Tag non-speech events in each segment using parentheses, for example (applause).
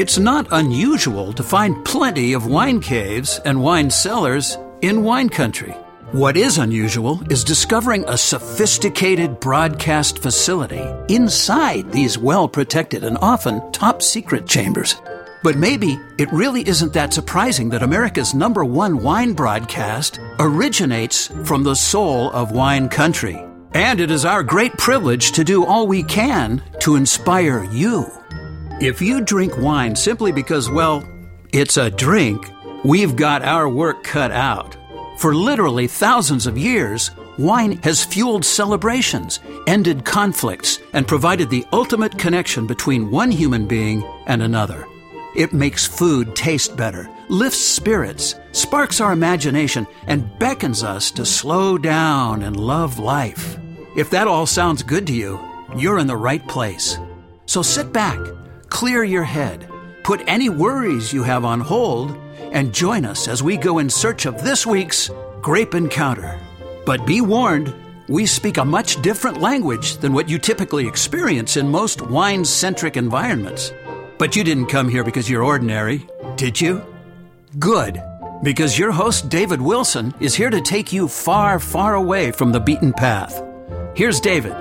It's not unusual to find plenty of wine caves and wine cellars in wine country. What is unusual is discovering a sophisticated broadcast facility inside these well protected and often top secret chambers. But maybe it really isn't that surprising that America's number one wine broadcast originates from the soul of wine country. And it is our great privilege to do all we can to inspire you. If you drink wine simply because, well, it's a drink, we've got our work cut out. For literally thousands of years, wine has fueled celebrations, ended conflicts, and provided the ultimate connection between one human being and another. It makes food taste better, lifts spirits, sparks our imagination, and beckons us to slow down and love life. If that all sounds good to you, you're in the right place. So sit back, clear your head, put any worries you have on hold, and join us as we go in search of this week's Grape Encounter. But be warned, we speak a much different language than what you typically experience in most wine centric environments. But you didn't come here because you're ordinary, did you? Good, because your host, David Wilson, is here to take you far, far away from the beaten path. Here's David.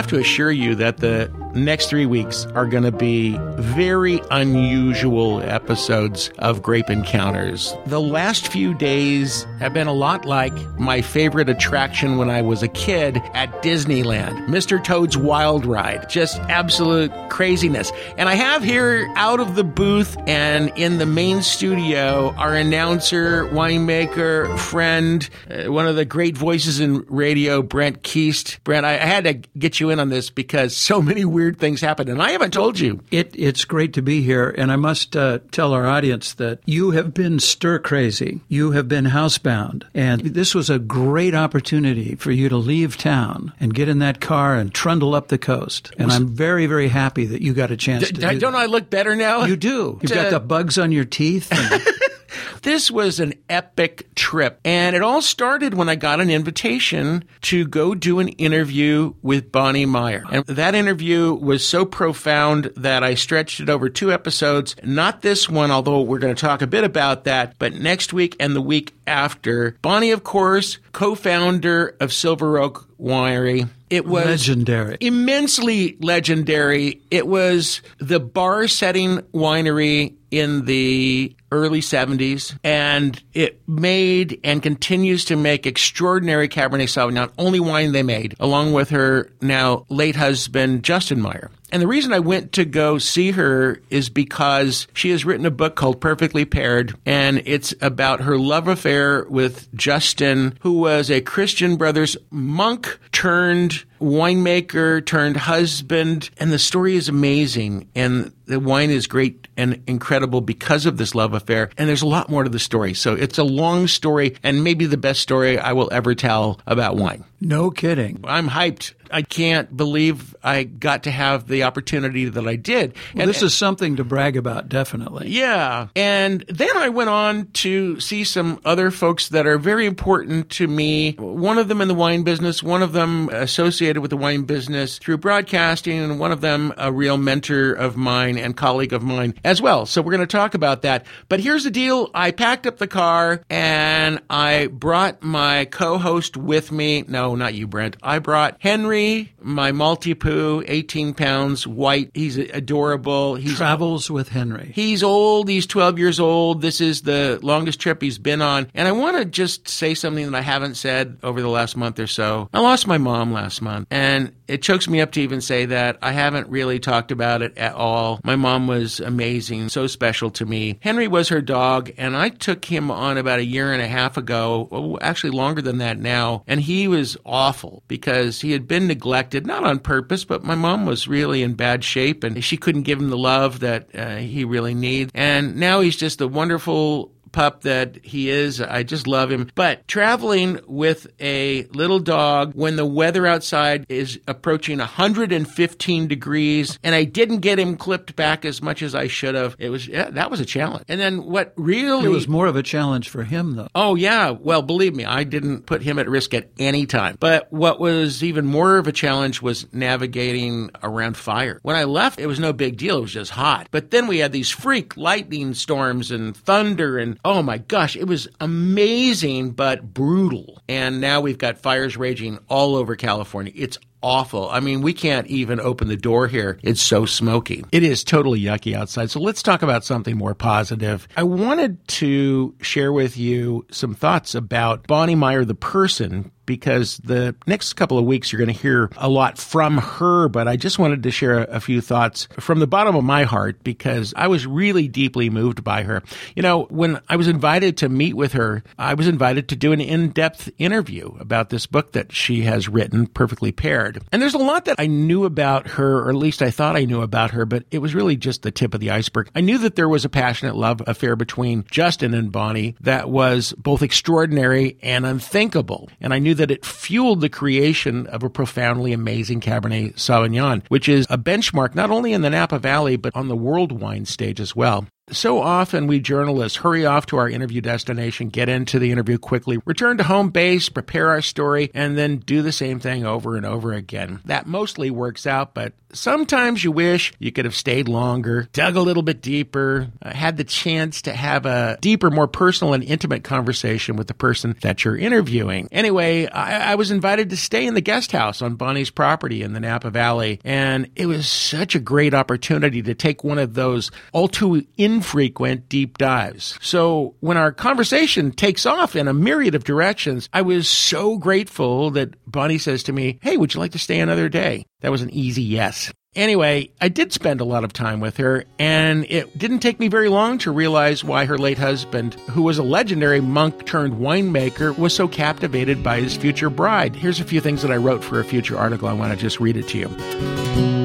Have to assure you that the next three weeks are going to be very unusual episodes of Grape Encounters. The last few days have been a lot like my favorite attraction when I was a kid at Disneyland, Mr. Toad's Wild Ride. Just absolute craziness. And I have here out of the booth and in the main studio our announcer, winemaker, friend, uh, one of the great voices in radio, Brent Keast. Brent, I, I had to get you in on this because so many weird things happen, and I haven't told you. It, it's great to be here, and I must uh, tell our audience that you have been stir crazy. You have been housebound, and this was a great opportunity for you to leave town and get in that car and trundle up the coast. And I'm very, very happy that you got a chance D- to do don't that. I look better now? You do. (laughs) You've got the bugs on your teeth. And (laughs) This was an epic trip. And it all started when I got an invitation to go do an interview with Bonny Meyer. And that interview was so profound that I stretched it over two episodes. Not this one, although we're going to talk a bit about that, but next week and the week after. Bonny, of course, co founder of Silver Oak Winery. It was legendary. immensely legendary. It was the bar setting winery in the early 70s and it made and continues to make extraordinary Cabernet Sauvignon, only wine they made, along with her now late husband, Justin Meyer. And the reason I went to go see her is because she has written a book called Perfectly Paired, and it's about her love affair with Justin, who was a Christian Brothers monk turned winemaker turned husband. And the story is amazing. And the wine is great and incredible because of this love affair. And there's a lot more to the story. So it's a long story and maybe the best story I will ever tell about wine. No kidding. I'm hyped. I can't believe I got to have the opportunity that I did. Well, this is something to brag about, definitely. Yeah. And then I went on to see some other folks that are very important to me. One of them in the wine business, one of them associated with the wine business through broadcasting, and one of them a real mentor of mine and colleague of mine as well. So we're going to talk about that. But here's the deal. I packed up the car and I brought my co-host with me. No, not you, Brent. I brought Henry, my Maltipoo, 18 pounds, white. He's adorable. He's Travels with Henry. He's old. He's 12 years old. This is the longest trip he's been on. And I want to just say something that I haven't said over the last month or so. I lost my mom last month, and it chokes me up to even say that. I haven't really talked about it at all. My mom was amazing, so special to me. Henry was her dog, and I took him on about a year and a half ago, oh, actually longer than that now, and he was awful because he had been neglected, not on purpose, but my mom was really in bad shape and she couldn't give him the love that uh, he really needs. And now he's just a wonderful pup that he is. I just love him. But traveling with a little dog when the weather outside is approaching 115 degrees, and I didn't get him clipped back as much as I should have. It was yeah, that was a challenge. And then what really it was more of a challenge for him though. Oh yeah, well believe me, I didn't put him at risk at any time. But what was even more of a challenge was navigating around fire. When I left, it was no big deal. It was just hot. But then we had these freak lightning storms and thunder and oh my gosh, it was amazing but brutal. And now we've got fires raging all over California. It's awful. I mean, we can't even open the door here. It's so smoky. It is totally yucky outside. So let's talk about something more positive. I wanted to share with you some thoughts about Bonny Meyer, the person, because the next couple of weeks you're going to hear a lot from her, but I just wanted to share a, few thoughts from the bottom of my heart because I was really deeply moved by her. You know, when I was invited to meet with her, I was invited to do an in depth interview about this book that she has written, Perfectly Paired. And there's a lot that I knew about her, or at least I thought I knew about her, but it was really just the tip of the iceberg. I knew that there was a passionate love affair between Justin and Bonny that was both extraordinary and unthinkable. And I knew that it fueled the creation of a profoundly amazing Cabernet Sauvignon, which is a benchmark not only in the Napa Valley, but on the world wine stage as well. So often we journalists hurry off to our interview destination, get into the interview quickly, return to home base, prepare our story, and then do the same thing over and over again. That mostly works out, but sometimes you wish you could have stayed longer, dug a little bit deeper, uh, had the chance to have a deeper, more personal and intimate conversation with the person that you're interviewing. Anyway, I, I was invited to stay in the guest house on Bonny's property in the Napa Valley, and it was such a great opportunity to take one of those all too in infrequent deep dives. So when our conversation takes off in a myriad of directions, I was so grateful that Bonny says to me, Hey, would you like to stay another day? That was an easy yes. Anyway, I did spend a lot of time with her, and it didn't take me very long to realize why her late husband, who was a legendary monk turned winemaker, was so captivated by his future bride. Here's a few things that I wrote for a future article. I want to just read it to you.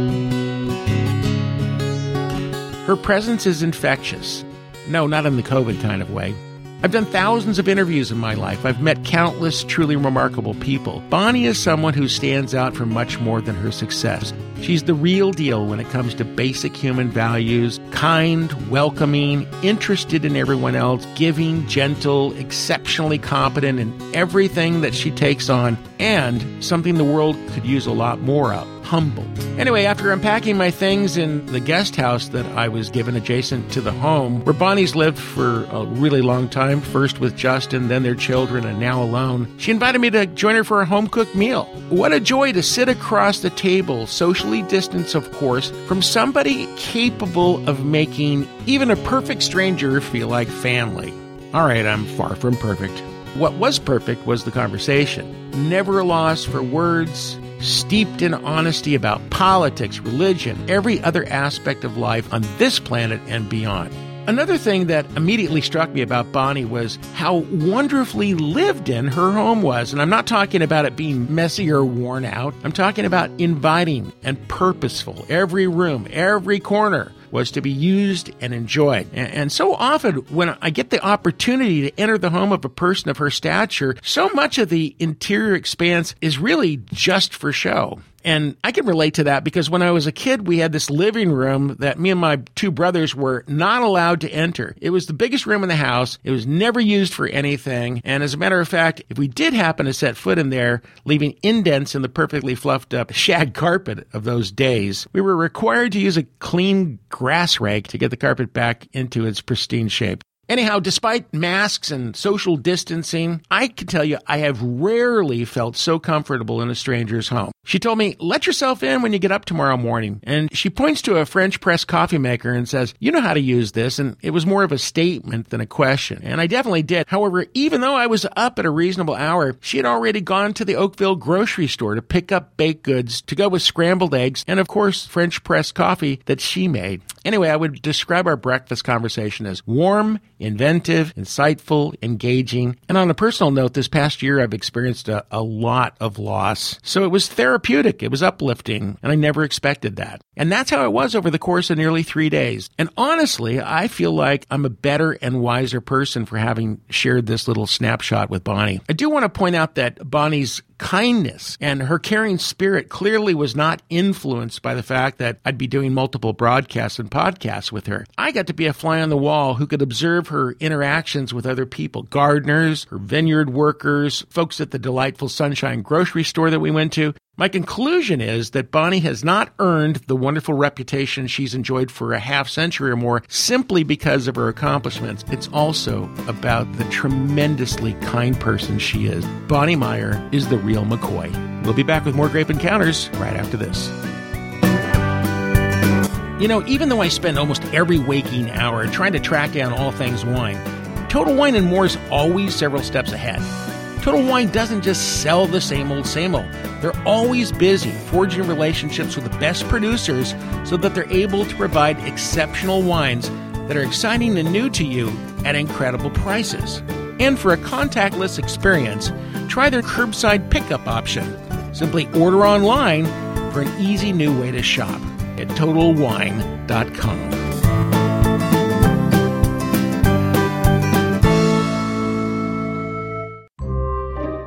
Her presence is infectious. No, not in the COVID kind of way. I've done thousands of interviews in my life. I've met countless truly remarkable people. Bonny is someone who stands out for much more than her success. She's the real deal when it comes to basic human values kind, welcoming, interested in everyone else, giving, gentle, exceptionally competent in everything that she takes on, and something the world could use a lot more of humble. Anyway, after unpacking my things in the guest house that I was given adjacent to the home, where Bonny's lived for a really long time, first with Justin, then their children, and now alone, she invited me to join her for a home cooked meal. What a joy to sit across the table, socially distanced, of course, from somebody capable of making even a perfect stranger feel like family. All right, I'm far from perfect. What was perfect was the conversation. Never a loss for words, steeped in honesty about politics, religion, every other aspect of life on this planet and beyond. Another thing that immediately struck me about Bonny was how wonderfully lived in her home was. And I'm not talking about it being messy or worn out. I'm talking about inviting and purposeful. Every room, every corner was to be used and enjoyed. And, so often when I get the opportunity to enter the home of a person of her stature, so much of the interior expanse is really just for show. And I can relate to that because when I was a kid, we had this living room that me and my two brothers were not allowed to enter. It was the biggest room in the house. It was never used for anything. And as a matter of fact, if we did happen to set foot in there, leaving indents in the perfectly fluffed up (laughs) shag carpet of those days, we were required to use a clean grass rake to get the carpet back into its pristine shape. Anyhow, despite masks and social distancing, I can tell you I have rarely felt so comfortable in a stranger's home. She told me, let yourself in when you get up tomorrow morning. And she points to a French press coffee maker and says, you know how to use this. And it was more of a statement than a question. And I definitely did. However, even though I was up at a reasonable hour, she had already gone to the Oakville grocery store to pick up baked goods to go with scrambled eggs and, of course, French press coffee that she made. Anyway, I would describe our breakfast conversation as warm, inventive, insightful, engaging. And on a personal note, this past year I've experienced a, a, lot of loss. So it was therapeutic, it was uplifting, and I never expected that. And that's how it was over the course of nearly three days. And honestly, I feel like I'm a better and wiser person for having shared this little snapshot with Bonny. I do want to point out that Bonny's kindness and her caring spirit clearly was not influenced by the fact that I'd be doing multiple broadcasts and podcasts with her. I got to be a fly on the wall who could observe her interactions with other people, gardeners, her vineyard workers, folks at the delightful Sunshine grocery store that we went to, my conclusion is that Bonny has not earned the wonderful reputation she's enjoyed for a half century or more simply because of her accomplishments. It's also about the tremendously kind person she is. Bonny Meyer is the real McCoy. We'll be back with more Grape Encounters right after this. You know, even though I spend almost every waking hour trying to track down all things wine, Total Wine and More is always several steps ahead. Total Wine doesn't just sell the same old, same old. They're always busy forging relationships with the best producers so that they're able to provide exceptional wines that are exciting and new to you at incredible prices. And for a contactless experience, try their curbside pickup option. Simply order online for an easy new way to shop at TotalWine.com.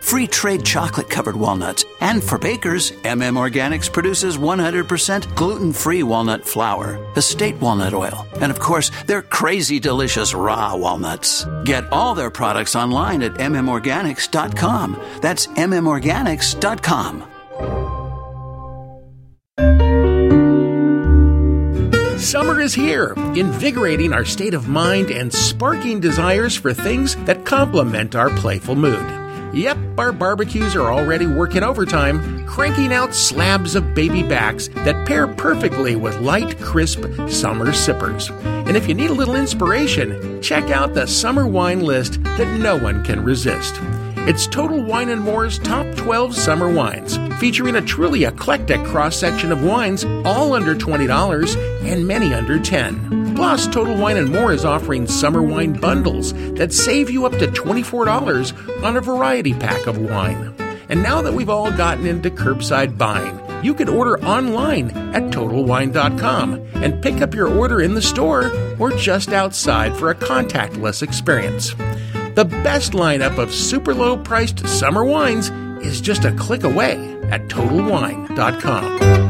free trade chocolate covered walnuts. And for bakers, MM Organics produces 100% gluten free walnut flour, estate walnut oil, and of course, their crazy delicious raw walnuts. Get all their products online at mmorganics.com. That's mmorganics.com. Summer is here, invigorating our state of mind and sparking desires for things that complement our playful mood. Yep, our barbecues are already working overtime, cranking out slabs of baby backs that pair perfectly with light, crisp summer sippers. And if you need a little inspiration, check out the summer wine list that no one can resist. It's Total Wine and More's top 12 summer wines, featuring a truly eclectic cross section of wines, all under $20 and many under 10. Plus, Total Wine and More is offering summer wine bundles that save you up to $24 on a variety pack of wine. And now that we've all gotten into curbside buying, you can order online at TotalWine.com and pick up your order in the store or just outside for a contactless experience. The best lineup of super low priced summer wines is just a click away at TotalWine.com.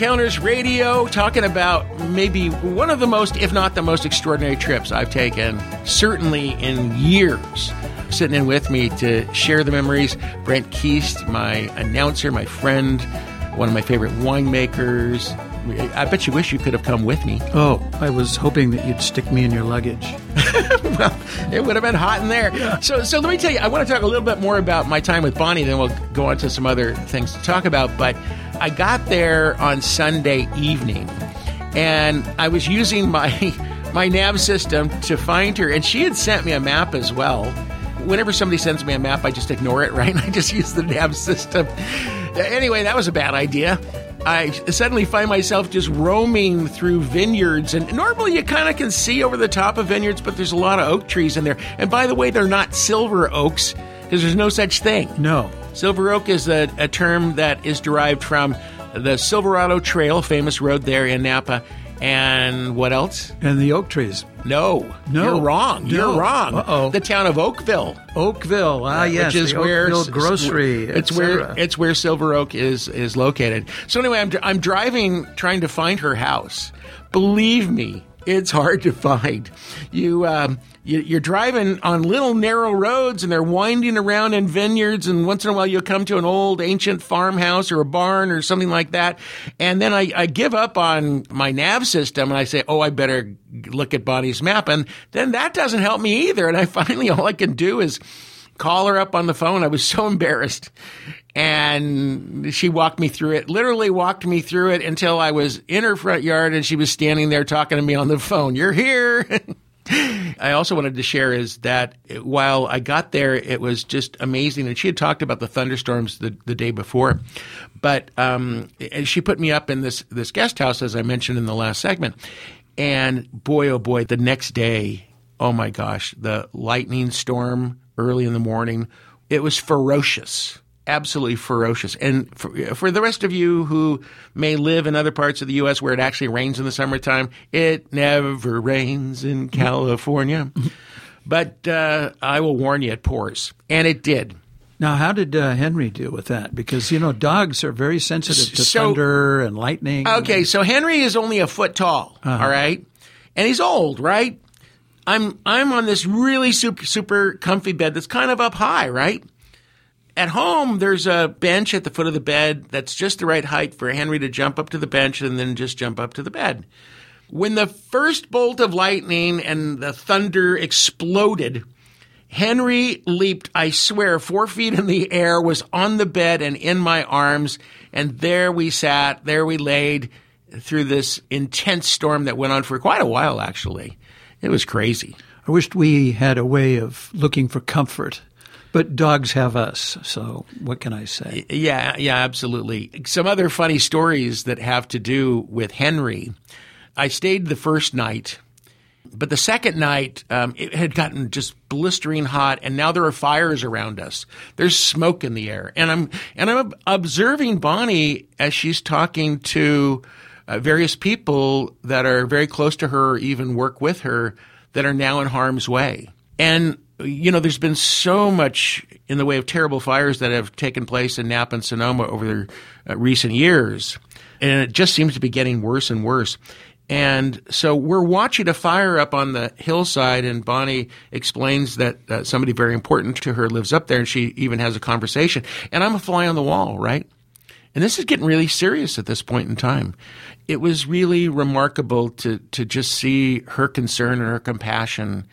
Encounters Radio, talking about maybe one of the most, if not the most extraordinary trips I've taken, certainly in years. Sitting in with me to share the memories, Brent Keast, my announcer, my friend, one of my favorite winemakers. I bet you wish you could have come with me. Oh, I was hoping that you'd stick me in your luggage. (laughs) well, it would have been hot in there. Yeah. So, so let me tell you, I want to talk a little bit more about my time with Bonny, then we'll go on to some other things to talk about. But I got there on Sunday evening, and I was using my (laughs) my nav system to find her, and she had sent me a map as well. Whenever somebody sends me a map, I just ignore it, (laughs) right? I just use the nav system. Anyway, that was a bad idea. I suddenly find myself just roaming through vineyards, and normally you kind of can see over the top of vineyards, but there's a lot of oak trees in there. And by the way, they're not silver oaks because there's no such thing. No, Silver Oak is a, a term that is derived from the Silverado Trail, famous road there in Napa. And what else? And the oak trees. No, No. you're wrong. No. You're wrong. Uh-oh. The town of Oakville, Oakville. Ah, yes. which is where Oakville grocery. It's where it's where Silver Oak is is located. So anyway, I'm I'm driving trying to find her house. Believe me, it's hard to find. You. Um, you, you're driving on little narrow roads and they're winding around in vineyards and once in a while you'll come to an old ancient farmhouse or a barn or something like that. And then I, I give up on my nav system and i say oh i better look at bonny's map. And then that doesn't help me either. And i (laughs) finally all i can do is call her up on the phone. I was so embarrassed. And she walked me through it literally walked me through it until i was in her front yard and she was standing there talking to me on the phone. You're here (laughs) (laughs) I also wanted to share is that while I got there, it was just amazing. And she had talked about the thunderstorms the, the day before, but um, she put me up in this this guest house as I mentioned in the last segment. And boy, oh boy, the next day, oh my gosh, the lightning storm early in the morning, it was ferocious absolutely ferocious. And for, for, the rest of you who may live in other parts of the U.S. where it actually rains in the summertime, it never rains in California. but uh, I will warn you, it pours. And it did. Now, how did uh, Henry deal with that? Because, you know, dogs are very sensitive to So- thunder and lightning. Okay, so Henry is only a foot tall, all right? And he's old, right? I'm I'm on this really super super comfy bed that's kind of up high, right? At home, there's a bench at the foot of the bed that's just the right height for Henry to jump up to the bench and then just jump up to the bed. When the first bolt of lightning and the thunder exploded, Henry leaped, I swear, four feet in the air, was on the bed and in my arms, and there we sat, there we laid through this intense storm that went on for quite a while, actually. It was crazy. I wished we had a way of looking for comfort, but dogs have us. So what can I say? Yeah, yeah, absolutely. Some other funny stories that have to do with Henry. I stayed the first night, but the second night um, it had gotten just blistering hot, and now there are fires around us. There's smoke in the air, and I'm and I'm observing Bonny as she's talking to uh, various people that are very close to her, or even work with her, that are now in harm's way. And you know, there's been so much in the way of terrible fires that have taken place in Napa and Sonoma over the uh, recent years, and it just seems to be getting worse and worse. And so we're watching a fire up on the hillside, and Bonny explains that uh, somebody very important to her lives up there, and she even has a conversation. And I'm a fly on the wall, right? And this is getting really serious at this point in time. It was really remarkable to to just see her concern and her compassion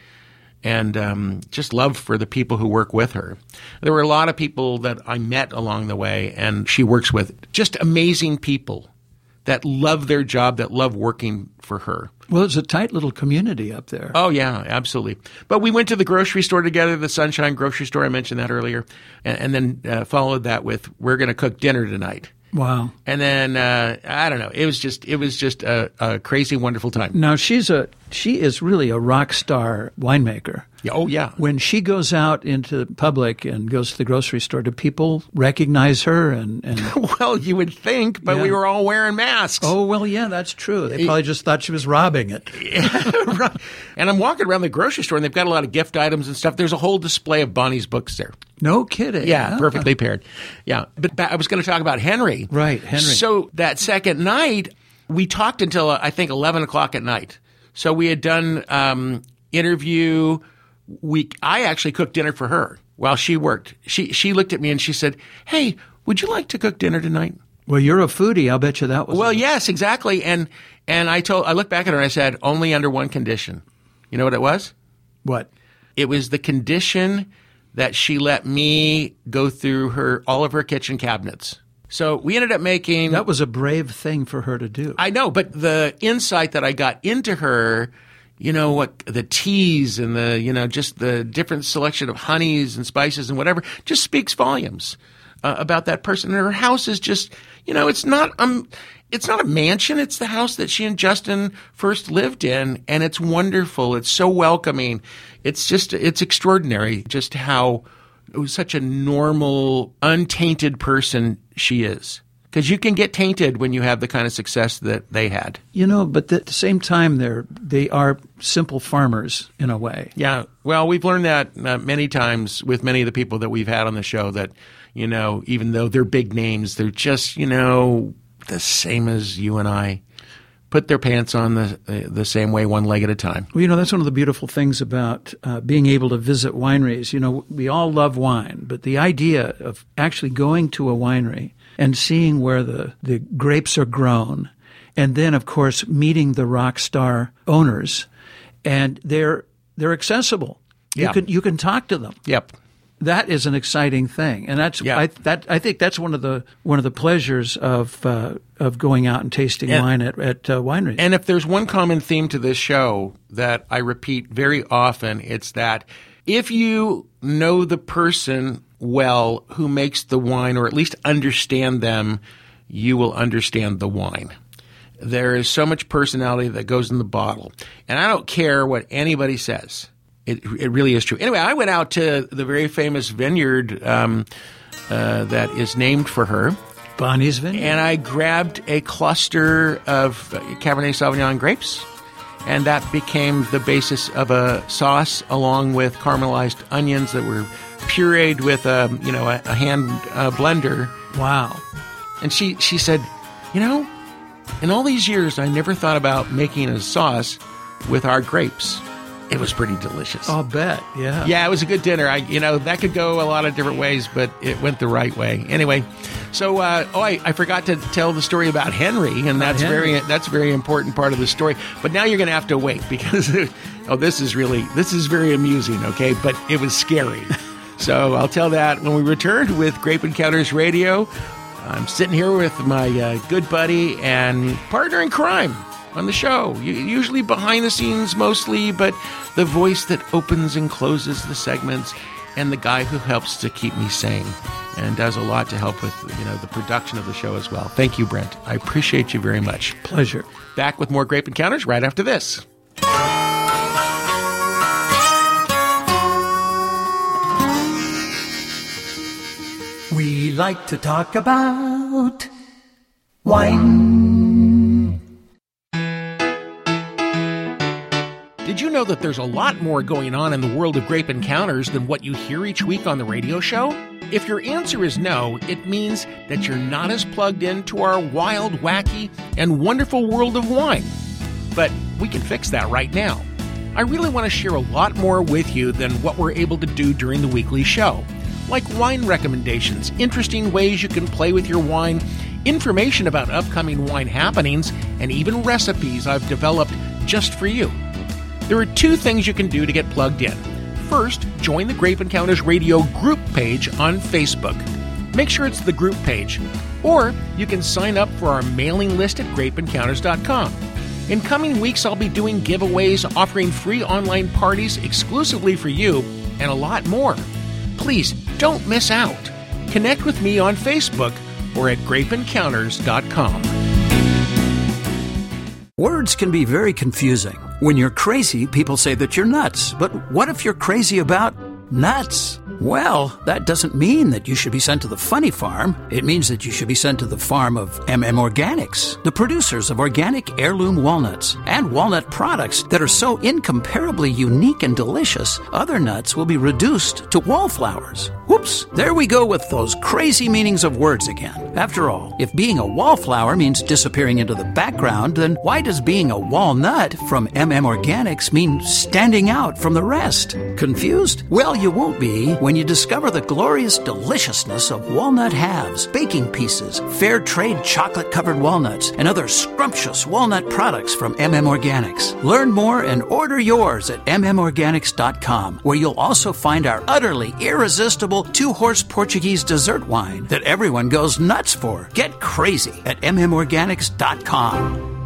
and um, just love for the people who work with her. There were a lot of people that I met along the way, and she works with just amazing people that love their job, that love working for her. Well, it's a tight little community up there. Oh yeah, absolutely. But we went to the grocery store together, the Sunshine Grocery Store. I mentioned that earlier, and, and then uh, followed that with we're going to cook dinner tonight. Wow. And then uh, I don't know. It was just it was just a, a crazy, wonderful time. Now she's a she is really a rock star winemaker. Oh yeah. When she goes out into public and goes to the grocery store, do people recognize her? And, and (laughs) Well, you would think, but Yeah. we were all wearing masks. oh well, yeah, that's true. They probably just thought she was robbing it. (laughs) And I'm walking around the grocery store, and they've got a lot of gift items and stuff. There's a whole display of Bonny's books there. No kidding. Yeah, Huh? perfectly paired. Yeah, but I was going to talk about Henry. Right, Henry. So that second night, we talked until uh, I think eleven o'clock at night. So we had done um, interview. We I actually cooked dinner for her while she worked. She she looked at me and she said, "Hey, would you like to cook dinner tonight?" Well, you're a foodie. I'll bet you that was. Well, yes, exactly. And and I told I looked back at her and I said, "Only under one condition." You know what it was? what? It was the condition that she let me go through her all of her kitchen cabinets. So we ended up making That was a brave thing for her to do. I know, but the insight that I got into her, you know, what the teas and the, you know, just the different selection of honeys and spices and whatever just speaks volumes uh, about that person. And her house is just, you know, it's not um it's not a mansion, it's the house that she and Justin first lived in and it's wonderful. It's so welcoming. It's just it's extraordinary just how such a normal, untainted person she is. because you can get tainted when you have the kind of success that they had. You know, but at the same time, they're they are simple farmers in a way. Yeah, well, we've learned that uh, many times with many of the people that we've had on the show that you know, even though they're big names, they're just you know the same as you and I. Put their pants on the the same way, one leg at a time. Well, you know that's one of the beautiful things about uh, being able to visit wineries. You know, we all love wine, but the idea of actually going to a winery and seeing where the, the grapes are grown, and then of course meeting the rock star owners, and they're they're accessible. Yeah. You can you can talk to them. Yep. That is an exciting thing, and that's Yeah. I, that I think that's one of the one of the pleasures of uh, of going out and tasting And- wine at at uh, wineries. And if there's one common theme to this show that I repeat very often, it's that if you know the person well who makes the wine, or at least understand them, you will understand the wine. There is so much personality that goes in the bottle. And I don't care what anybody says. It, it really is true. Anyway, I went out to the very famous vineyard um, uh, that is named for her Bonny's Vineyard. and I grabbed a cluster of Cabernet Sauvignon grapes, and that became the basis of a sauce, along with caramelized onions that were pureed with a you know a, a hand uh, blender. wow. And she she said, you know, in all these years, I never thought about making a sauce with our grapes. It was pretty delicious. I'll bet. Yeah. Yeah, it was a good dinner. I, you know, that could go a lot of different ways, but it went the right way. Anyway, so uh, oh, I, I forgot to tell the story about Henry, and that's Henry. very that's a very important part of the story. But now you're going to have to wait because (laughs) oh, this is really this is very amusing. Okay, but it was scary. (laughs) so I'll tell that when we return with Grape Encounters Radio. I'm sitting here with my uh, good buddy and partner in crime on the show. Usually behind the scenes mostly, but the voice that opens and closes the segments and the guy who helps to keep me sane and does a lot to help with you know the production of the show as well. Thank you, Brent. I appreciate you very much. Pleasure. Back with more Grape Encounters right after this. We like to talk about wine. Did you know that there's a lot more going on in the world of grape encounters than what you hear each week on the radio show? If your answer is no, it means that you're not as plugged into our wild, wacky, and wonderful world of wine. But we can fix that right now. I really want to share a lot more with you than what we're able to do during the weekly show. Like wine recommendations, interesting ways you can play with your wine, information about upcoming wine happenings, and even recipes I've developed just for you. There are two things you can do to get plugged in. First, join the Grape Encounters Radio group page on Facebook. Make sure it's the group page. Or you can sign up for our mailing list at grapeencounters.com. In coming weeks, I'll be doing giveaways, offering free online parties exclusively for you, and a lot more. Please don't miss out. Connect with me on Facebook or at grapeencounters.com. Words can be very confusing. When you're crazy, people say that you're nuts. But what if you're crazy about nuts? Well, that doesn't mean that you should be sent to the funny farm. It means that you should be sent to the farm of MM Organics, the producers of organic heirloom walnuts and walnut products that are so incomparably unique and delicious, other nuts will be reduced to wallflowers. Whoops, there we go with those crazy meanings of words again. After all, if being a wallflower means disappearing into the background, then why does being a walnut from MM Organics mean standing out from the rest? Confused? Well, you won't be when you discover the glorious deliciousness of walnut halves, baking pieces, fair trade chocolate covered walnuts, and other scrumptious walnut products from MM Organics. Learn more and order yours at mmorganics.com, where you'll also find our utterly irresistible two horse Portuguese dessert wine that everyone goes nuts for. Get crazy at mmorganics.com.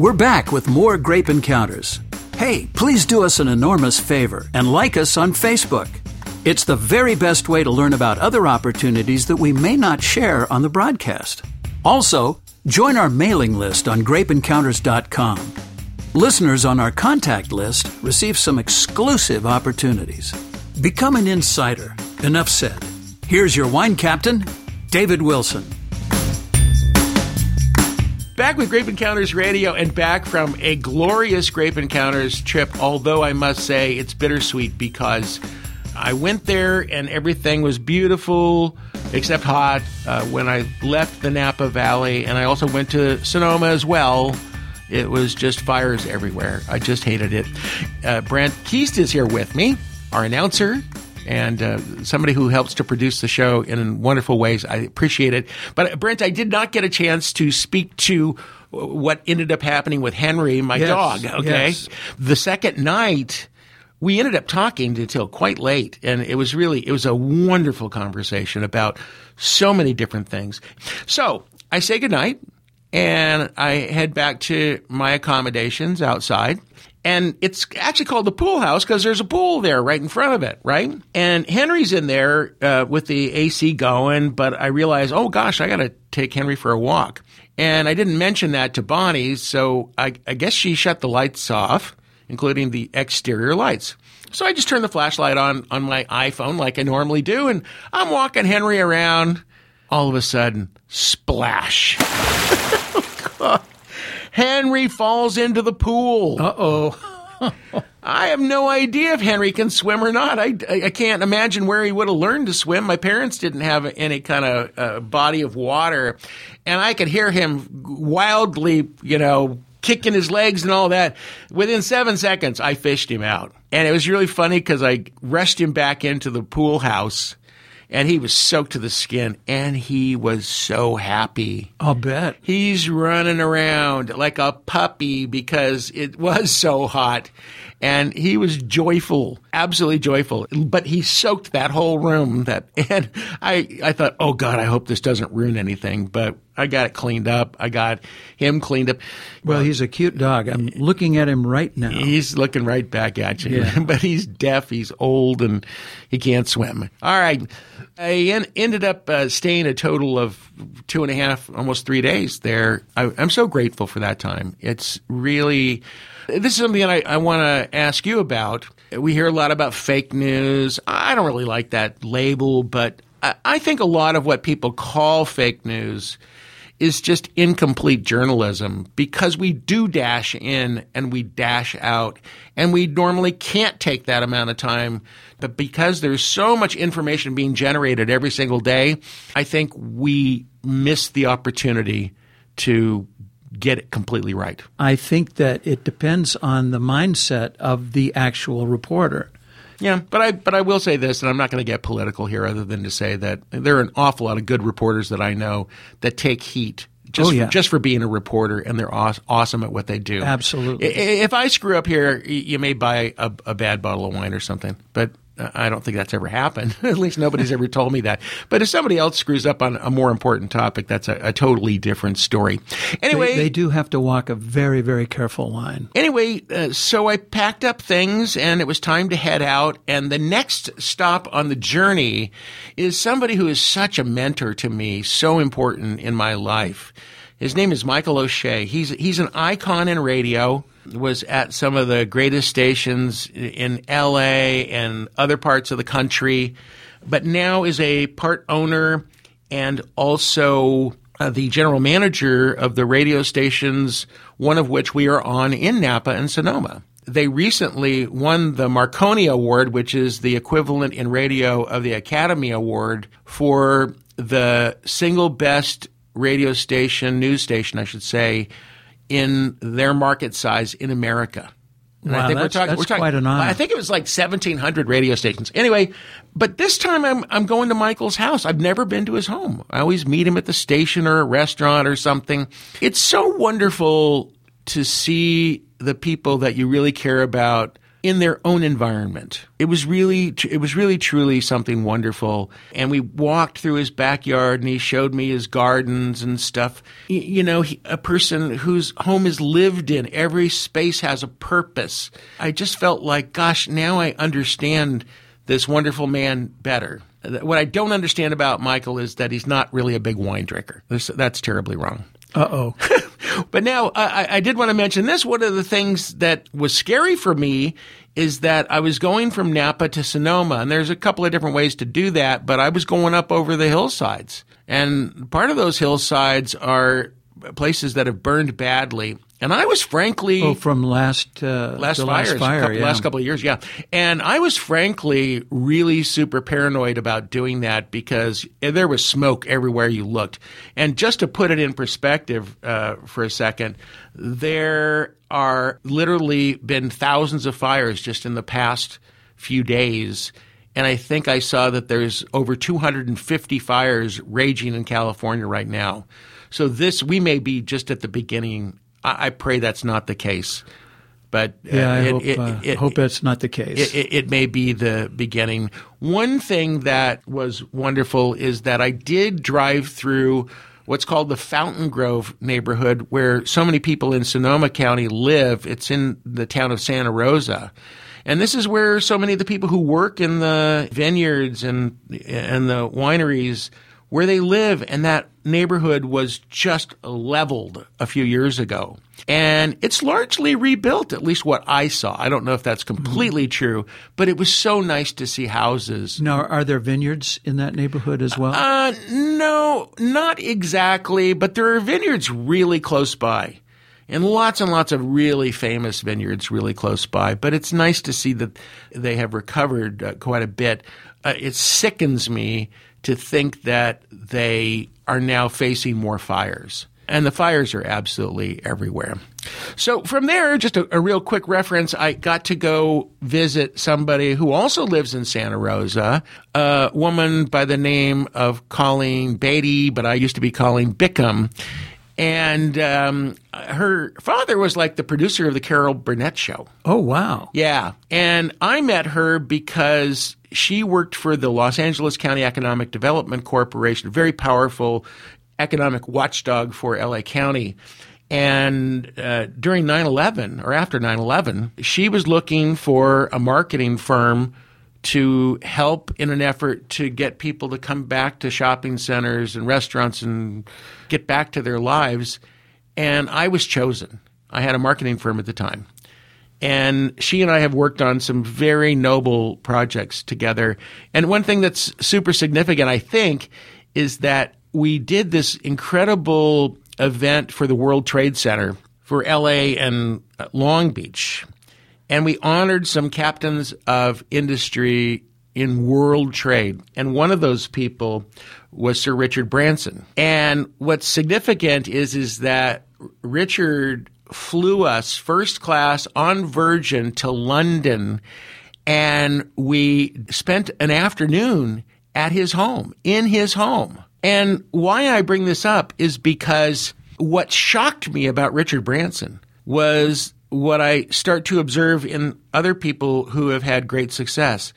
We're back with more Grape Encounters. Hey, please do us an enormous favor and like us on Facebook. It's the very best way to learn about other opportunities that we may not share on the broadcast. Also, join our mailing list on grapeencounters.com. Listeners on our contact list receive some exclusive opportunities. Become an insider. Enough said. Here's your wine captain, David Wilson. Back with Grape Encounters Radio and back from a glorious Grape Encounters trip, although I must say it's bittersweet because I went there and everything was beautiful except hot uh, when I left the Napa Valley, and I also went to Sonoma as well. It was just fires everywhere. I just hated it. Uh, Brent Keast is here with me, our announcer, and uh, somebody who helps to produce the show in wonderful ways. I appreciate it. But uh, Brent, I did not get a chance to speak to what ended up happening with Henry, my Yes, dog. Okay, yes. the second night. We ended up talking until quite late, and it was really it was a wonderful conversation about so many different things. So I say goodnight, and I head back to my accommodations outside. And it's actually called the pool house because there's a pool there right in front of it, right? And Henry's in there uh, with the AC going, but I realize, oh gosh, I got to take Henry for a walk. And I didn't mention that to Bonny, so I, I guess she shut the lights off, including the exterior lights. So I just turned the flashlight on on my iPhone like I normally do, and I'm walking Henry around. All of a sudden, splash. (laughs) Henry falls into the pool. Uh oh. (laughs) I have no idea if Henry can swim or not. I, I can't imagine where he would have learned to swim. My parents didn't have any kind of uh, body of water, and I could hear him wildly, you know, kicking his legs and all that. Within seven seconds, I fished him out, and it was really funny because I rushed him back into the pool house. And he was soaked to the skin, and he was so happy. I'll bet. He's running around like a puppy because it was so hot. And he was joyful, absolutely joyful. But he soaked that whole room. That (laughs) and I, I thought, oh God, I hope this doesn't ruin anything. But I got it cleaned up. I got him cleaned up. Well, he's a cute dog. I'm looking at him right now. He's looking right back at you. Yeah. (laughs) but he's deaf, he's old, and he can't swim. All right. I en- ended up uh, staying a total of two and a half, almost three days there. I, I'm so grateful for that time. It's really, this is something I, I want to ask you about. We hear a lot about fake news. I don't really like that label, but I, I think a lot of what people call fake news is just incomplete journalism because we do dash in and we dash out and we normally can't take that amount of time but because there's so much information being generated every single day i think we miss the opportunity to get it completely right I think that it depends on the mindset of the actual reporter. Yeah, but I but I will say this, and I'm not going to get political here, other than to say that there are an awful lot of good reporters that I know that take heat just Oh, yeah. for, just for being a reporter, and they're aw- awesome at what they do. Absolutely. If I screw up here, you may buy a, a bad bottle of wine or something, but. I don't think that's ever happened. (laughs) At least nobody's ever told me that. But if somebody else screws up on a more important topic, that's a, a totally different story. Anyway, They, they do have to walk a very, very careful line. Anyway, uh, so I packed up things and it was time to head out. And the next stop on the journey is somebody who is such a mentor to me, so important in my life. His name is Michael O'Shea. He's he's an icon in radio. Was at some of the greatest stations in L.A. and other parts of the country, but now is a part owner and also uh, the general manager of the radio stations, one of which we are on in Napa and Sonoma. They recently won the Marconi Award, which is the equivalent in radio of the Academy Award for the single best radio station, news station, I should say, in their market size in America. And Wow, that's- that's quite an honor. I think it was like 1,700 radio stations. Anyway, but this time I'm, I'm going to Michael's house. I've never been to his home. I always meet him at the station or a restaurant or something. It's so wonderful to see the people that you really care about in their own environment. It was really, it was really truly something wonderful. And we walked through his backyard and he showed me his gardens and stuff. You know, a person whose home is lived in, every space has a purpose. I just felt like, gosh, now I understand this wonderful man better. What I don't understand about Michael is that he's not really a big wine drinker. That's terribly wrong. Uh oh. (laughs) but now I, I did want to mention this. One of the things that was scary for me is that I was going from Napa to Sonoma, and there's a couple of different ways to do that, but I was going up over the hillsides. And part of those hillsides are places that have burned badly. And I was frankly oh from last uh, last fires, last fire, couple, yeah. last couple of years, yeah. And I was frankly really super paranoid about doing that because there was smoke everywhere you looked. And just to put it in perspective uh, for a second, there are literally been thousands of fires just in the past few days. And I think I saw that there's over 250 fires raging in California right now. So this, we may be just at the beginning. I, I pray that's not the case. But uh, Yeah, I it- hope, it- uh, it- hope that's not the case. it, it, it may be the beginning. One thing that was wonderful is that I did drive through what's called the Fountaingrove neighborhood, where so many people in Sonoma County live. It's in the town of Santa Rosa. And this is where so many of the people who work in the vineyards and and the wineries where they live and that neighborhood was just leveled a few years ago. And it's largely rebuilt, at least what I saw. I don't know if that's completely true, but it was so nice to see houses. now, are there vineyards in that neighborhood as well? Uh, no, not exactly, but there are vineyards really close by. And lots and lots of really famous vineyards really close by. But it's nice to see that they have recovered uh, quite a bit. Uh, it sickens me to think that they are now facing more fires. And the fires are absolutely everywhere. So from there, just a, a real quick reference, I got to go visit somebody who also lives in Santa Rosa, a woman by the name of Colleen Beatty, but I used to be calling Bickham. And um, her father was like the producer of the Carol Burnett show. oh, wow. Yeah. And I met her because she worked for the Los Angeles County Economic Development Corporation, a very powerful economic watchdog for LA County. And uh, during 9 11, or after 9 11, she was looking for a marketing firm to help in an effort to get people to come back to shopping centers and restaurants and get back to their lives. And I was chosen. I had a marketing firm at the time. And she and I have worked on some very noble projects together. And one thing that's super significant, I think, is that we did this incredible event for the World Trade Center for LA and Long Beach. And we honored some captains of industry in world trade. And one of those people was Sir Richard Branson. And what's significant is, is that Richard flew us first class on Virgin to London and we spent an afternoon at his home, in his home. And why I bring this up is because what shocked me about Richard Branson was what I start to observe in other people who have had great success.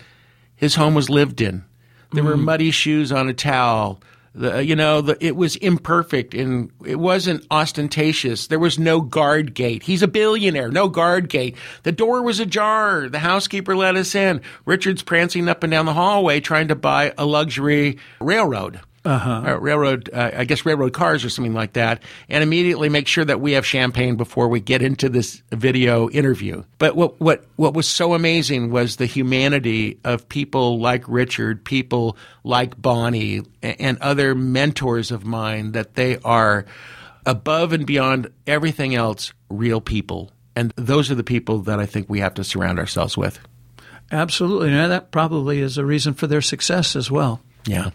His home was lived in. There were mm. muddy shoes on a towel. The, uh, you know, the, it was imperfect and it wasn't ostentatious. There was no guard gate. He's a billionaire. No guard gate. The door was ajar. The housekeeper let us in. Richard's prancing up and down the hallway trying to buy a luxury railroad. Uh, huh. railroad, uh, I guess railroad cars or something like that, and immediately make sure that we have champagne before we get into this video interview. But what what what was so amazing was the humanity of people like Richard, people like Bonny, and other mentors of mine. That they are above and beyond everything else, real people, and those are the people that I think we have to surround ourselves with. Absolutely. and that probably is a reason for their success as well. Yeah. All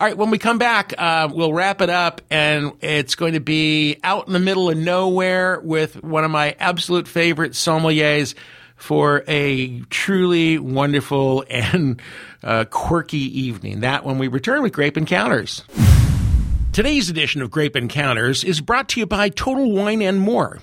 right. When we come back, uh, we'll wrap it up, and it's going to be out in the middle of nowhere with one of my absolute favorite sommeliers for a truly wonderful (laughs) and uh, quirky evening. That when we return with Grape Encounters. Today's edition of Grape Encounters is brought to you by Total Wine and More.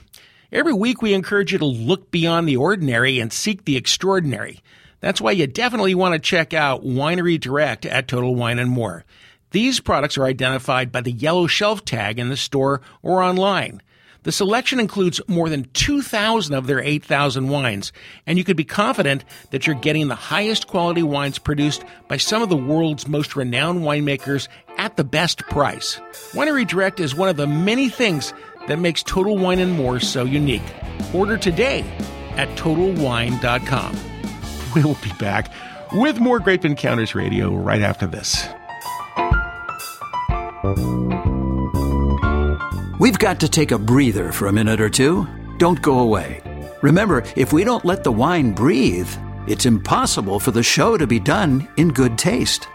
Every week, we encourage you to look beyond the ordinary and seek the extraordinary. That's why you definitely want to check out Winery Direct at Total Wine and More. These products are identified by the yellow shelf tag in the store or online. The selection includes more than 2,000 of their 8,000 wines, and you can be confident that you're getting the highest quality wines produced by some of the world's most renowned winemakers at the best price. Winery Direct is one of the many things that makes Total Wine and More so unique. Order today at TotalWine.com. (laughs) We'll be back with more Grape Encounters Radio right after this. We've got to take a breather for a minute or two. Don't go away. Remember, if we don't let the wine breathe, it's impossible for the show to be done in good taste.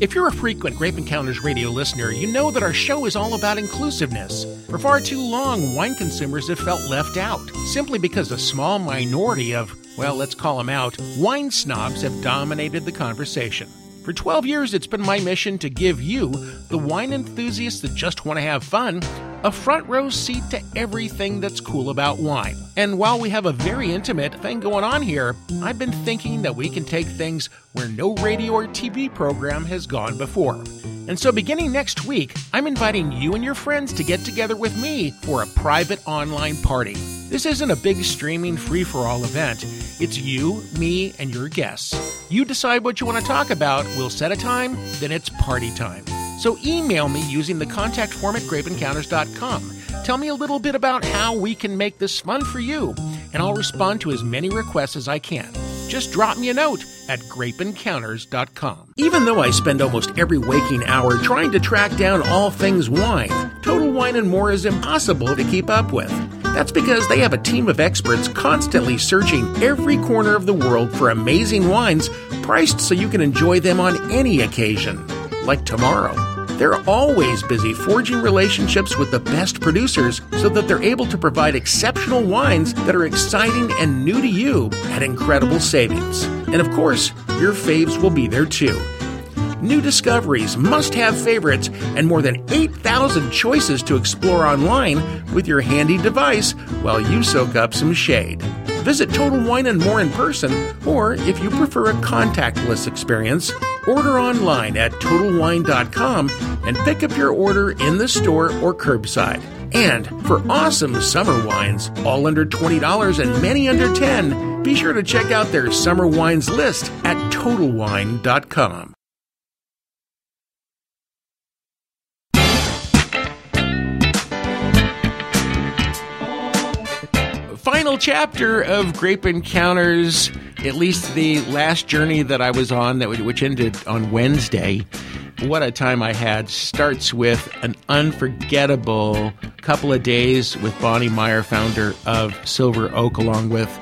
If you're a frequent Grape Encounters radio listener, you know that our show is all about inclusiveness. For far too long, wine consumers have felt left out, simply because a small minority of, well, let's call them out, wine snobs have dominated the conversation. For 12 years, it's been my mission to give you, the wine enthusiasts that just want to have fun, a front row seat to everything that's cool about wine. And while we have a very intimate thing going on here, I've been thinking that we can take things where no radio or TV program has gone before. And so, beginning next week, I'm inviting you and your friends to get together with me for a private online party. This isn't a big streaming free for all event. It's you, me, and your guests. You decide what you want to talk about, we'll set a time, then it's party time. So email me using the contact form at grapeencounters.com. Tell me a little bit about how we can make this fun for you, and I'll respond to as many requests as I can. Just drop me a note at grapeencounters.com. Even though I spend almost every waking hour trying to track down all things wine, Total Wine and More is impossible to keep up with. That's because they have a team of experts constantly searching every corner of the world for amazing wines priced so you can enjoy them on any occasion, like tomorrow. They're always busy forging relationships with the best producers so that they're able to provide exceptional wines that are exciting and new to you at incredible savings. And of course, your faves will be there too. New discoveries, must have favorites, and more than 8,000 choices to explore online with your handy device while you soak up some shade. Visit Total Wine and More in person, or if you prefer a contactless experience, order online at TotalWine.com and pick up your order in the store or curbside. And for awesome summer wines, all under $20 and many under 10, be sure to check out their summer wines list at TotalWine.com. final chapter of Grape Encounters, at least the last journey that I was on, that which ended on Wednesday. What a time I had! Starts with an unforgettable couple of days with Bonny Meyer, founder of Silver Oak, along with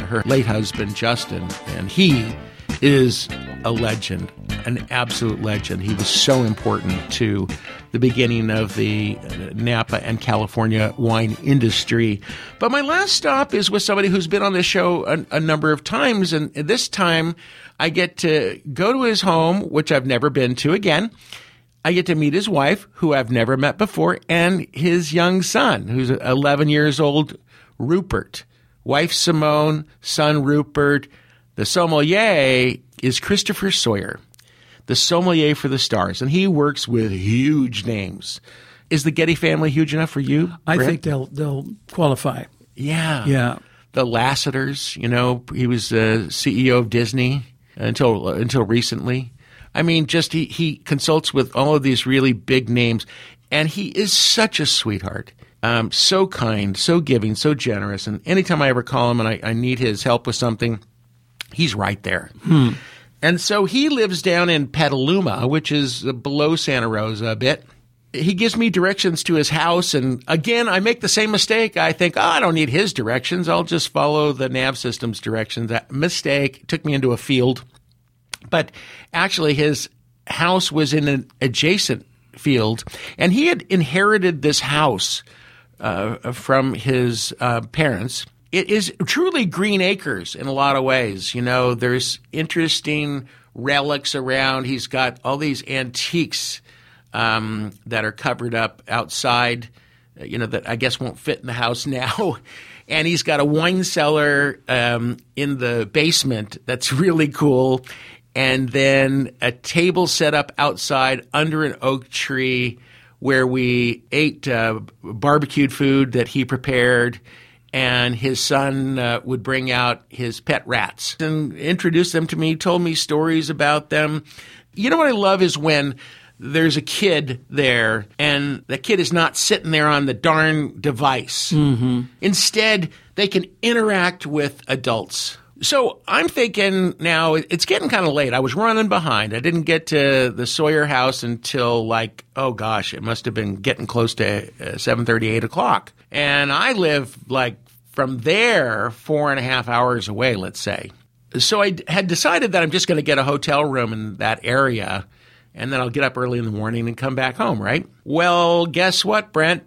her late husband Justin, and he is a legend, an absolute legend. He was so important to the beginning of the Napa and California wine industry. But my last stop is with somebody who's been on this show a, a number of times, and this time I get to go to his home, which I've never been to again. I get to meet his wife, who I've never met before, and his young son, who's 11 years old, Rupert. Wife Simone, son Rupert. The sommelier is Christopher Sawyer, the sommelier for the stars, and he works with huge names. Is the Getty family huge enough for you? I think they'll they'll qualify. Yeah. Yeah. The Lasseters, you know, he was the CEO of Disney until until recently. I mean, just he, he consults with all of these really big names, and he is such a sweetheart. Um, so kind, so giving, so generous. And anytime I ever call him and I, I need his help with something, he's right there. And so he lives down in Petaluma, which is below Santa Rosa a bit. He gives me directions to his house, and again, I make the same mistake. I think, oh, I don't need his directions. I'll just follow the nav system's directions. That mistake took me into a field, but actually, his house was in an adjacent field, and he had inherited this house uh, from his uh, parents. It is truly green acres in a lot of ways. You know, there's interesting relics around. He's got all these antiques um, that are covered up outside, uh, you know, that I guess won't fit in the house (laughs) now. And he's got a wine cellar um, in the basement that's really cool. And then a table set up outside under an oak tree where we ate uh, barbecued food that he prepared. And his son uh, would bring out his pet rats and introduce them to me, told me stories about them. You know what I love is when there's a kid there and the kid is not sitting there on the darn device. Mm-hmm. Instead, they can interact with adults. So I'm thinking now it's getting kind of late. I was running behind. I didn't get to the Sawyer house until like, oh gosh, it must have been getting close to uh, 7.30, 8 o'clock. And I live like from there four and a half hours away, let's say. So I had decided that I'm just going to get a hotel room in that area and then I'll get up early in the morning and come back home, right? Well, guess what, Brent?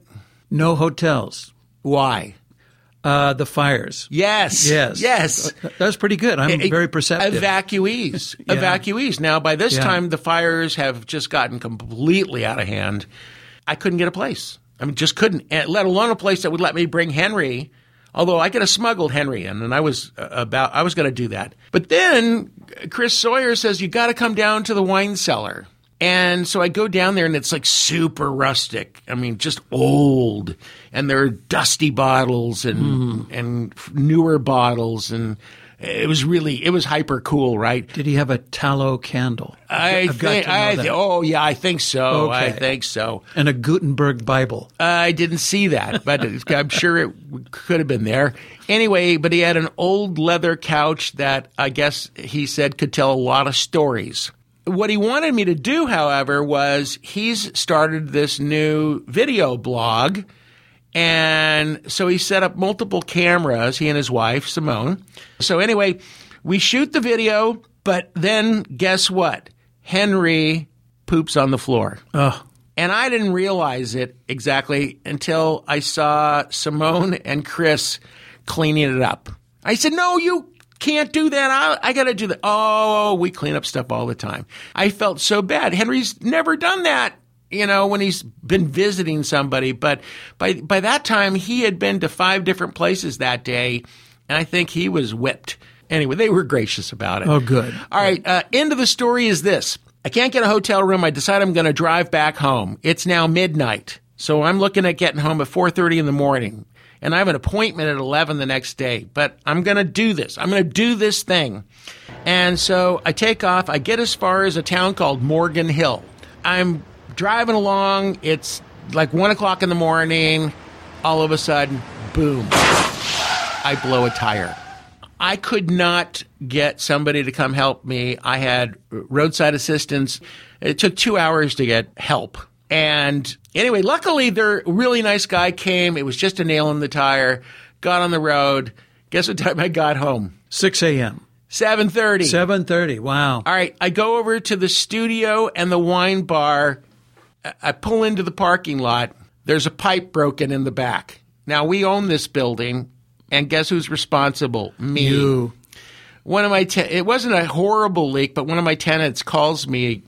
No hotels. Why? Uh, the fires. Yes. Yes. Yes. That was pretty good. I'm very perceptive. Evacuees. (laughs) Yeah. Evacuees. Now, by this Yeah. time, the fires have just gotten completely out of hand. I couldn't get a place. I mean, just couldn't, let alone a place that would let me bring Henry. Although I could have smuggled Henry in, and I was uh, about, I was going to do that. But then Chris Sawyer says, you got to come down to the wine cellar. And so I go down there and it's like super rustic. I mean, just old. And there are dusty bottles and, and newer bottles. And it was really, it was hyper cool, right? Did he have a tallow candle? I I've think, I thi- oh yeah, I think so. I think so. and a Gutenberg Bible. I didn't see that, but I'm sure it could have been there. Anyway, but he had an old leather couch that I guess he said could tell a lot of stories. What he wanted me to do, however, was he's started this new video blog. And so he set up multiple cameras, he and his wife, Simone. So anyway, we shoot the video, but then guess what? Henry poops on the floor. Oh, And I didn't realize it exactly until I saw Simone and Chris cleaning it up. I said, No, you can't do that. I, I got to do that. Oh, we clean up stuff all the time. I felt so bad. Henry's never done that. You know, when he's been visiting somebody, but by by that time he had been to five different places that day, and I think he was whipped. Anyway, they were gracious about it. Oh, good. All right. Uh, end of the story is this. I can't get a hotel room. I decide I'm going to drive back home. It's now midnight. So I'm looking at getting home at 4:30 in the morning. And I have an appointment at 11 the next day. But I'm going to do this. I'm going to do this thing. And so I take off. I get as far as a town called Morgan Hill. I'm driving along. It's like 1 o'clock in the morning. All of a sudden, boom. I blow a tire. I could not get somebody to come help me. I had roadside assistance. It took two hours to get help. And anyway, luckily, their really nice guy came. It was just a nail in the tire. Got on the road. Guess what time I got home? 6 a.m. Seven thirty. 7.30. Wow. All right, I go over to the studio and the wine bar. I- pull into the parking lot. There's a pipe broken in the back. Now we own this building, and guess who's responsible? Me. You. One of my te- it wasn't a horrible leak, but one of my tenants calls me.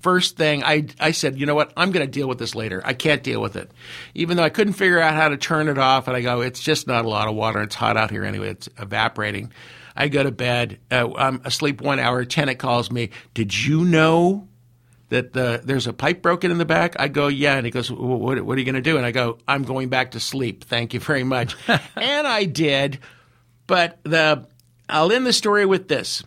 First thing I I said, you know what? I'm going to deal with this later. I can't deal with it, even though I couldn't figure out how to turn it off. And I go, it's just not a lot of water. It's hot out here anyway. It's evaporating. I go to bed. Uh, I'm asleep one hour. Tenant calls me. Did you know that the, there's a pipe broken in the back? I go, yeah. And he goes, "Wh- what, what are you going to do? And I go, I'm going back to sleep. Thank you very much. (laughs) and I did. But the I'll end the story with this.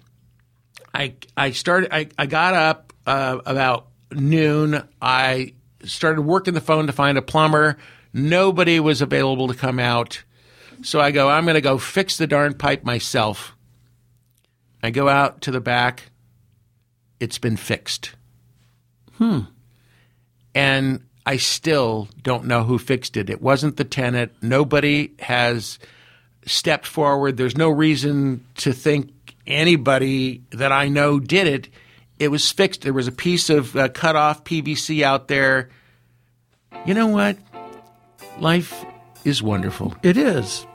I I started. I, I got up uh, about noon. I started working the phone to find a plumber. Nobody was available to come out. So I go. I'm going to go fix the darn pipe myself. I go out to the back. It's been fixed. Hmm. And I still don't know who fixed it. It wasn't the tenant. Nobody has stepped forward. There's no reason to think anybody that I know did it. It was fixed. There was a piece of uh, cut off PVC out there. You know what? Life is wonderful. It is.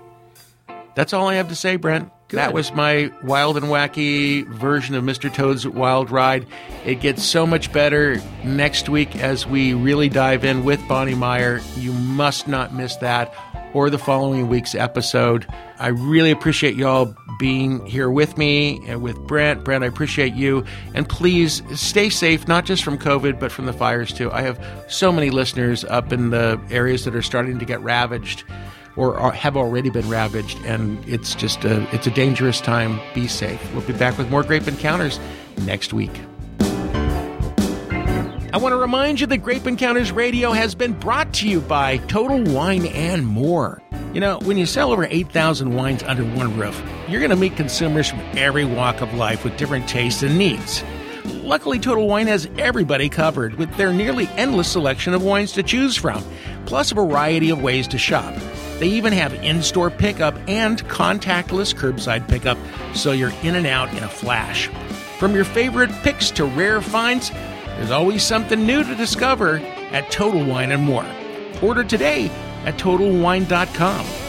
That's all I have to say, Brent. That was my wild and wacky version of Mr. Toad's Wild Ride. It gets so much better next week as we really dive in with Bonny Meyer. You must not miss that or the following week's episode. I really appreciate y'all being here with me and with Brent. Brent, I appreciate you. And please stay safe, not just from COVID, but from the fires too. I have so many listeners up in the areas that are starting to get ravaged or have already been ravaged, and it's just a it's a dangerous time. Be safe. We'll be back with more Grape Encounters next week. I want to remind you that Grape Encounters Radio has been brought to you by Total Wine and More. You know, when you sell over 8,000 wines under one roof, you're going to meet consumers from every walk of life with different tastes and needs. Luckily, Total Wine has everybody covered with their nearly endless selection of wines to choose from, plus a variety of ways to shop. They even have in store pickup and contactless curbside pickup, so you're in and out in a flash. From your favorite picks to rare finds, there's always something new to discover at Total Wine and More. Order today at TotalWine.com.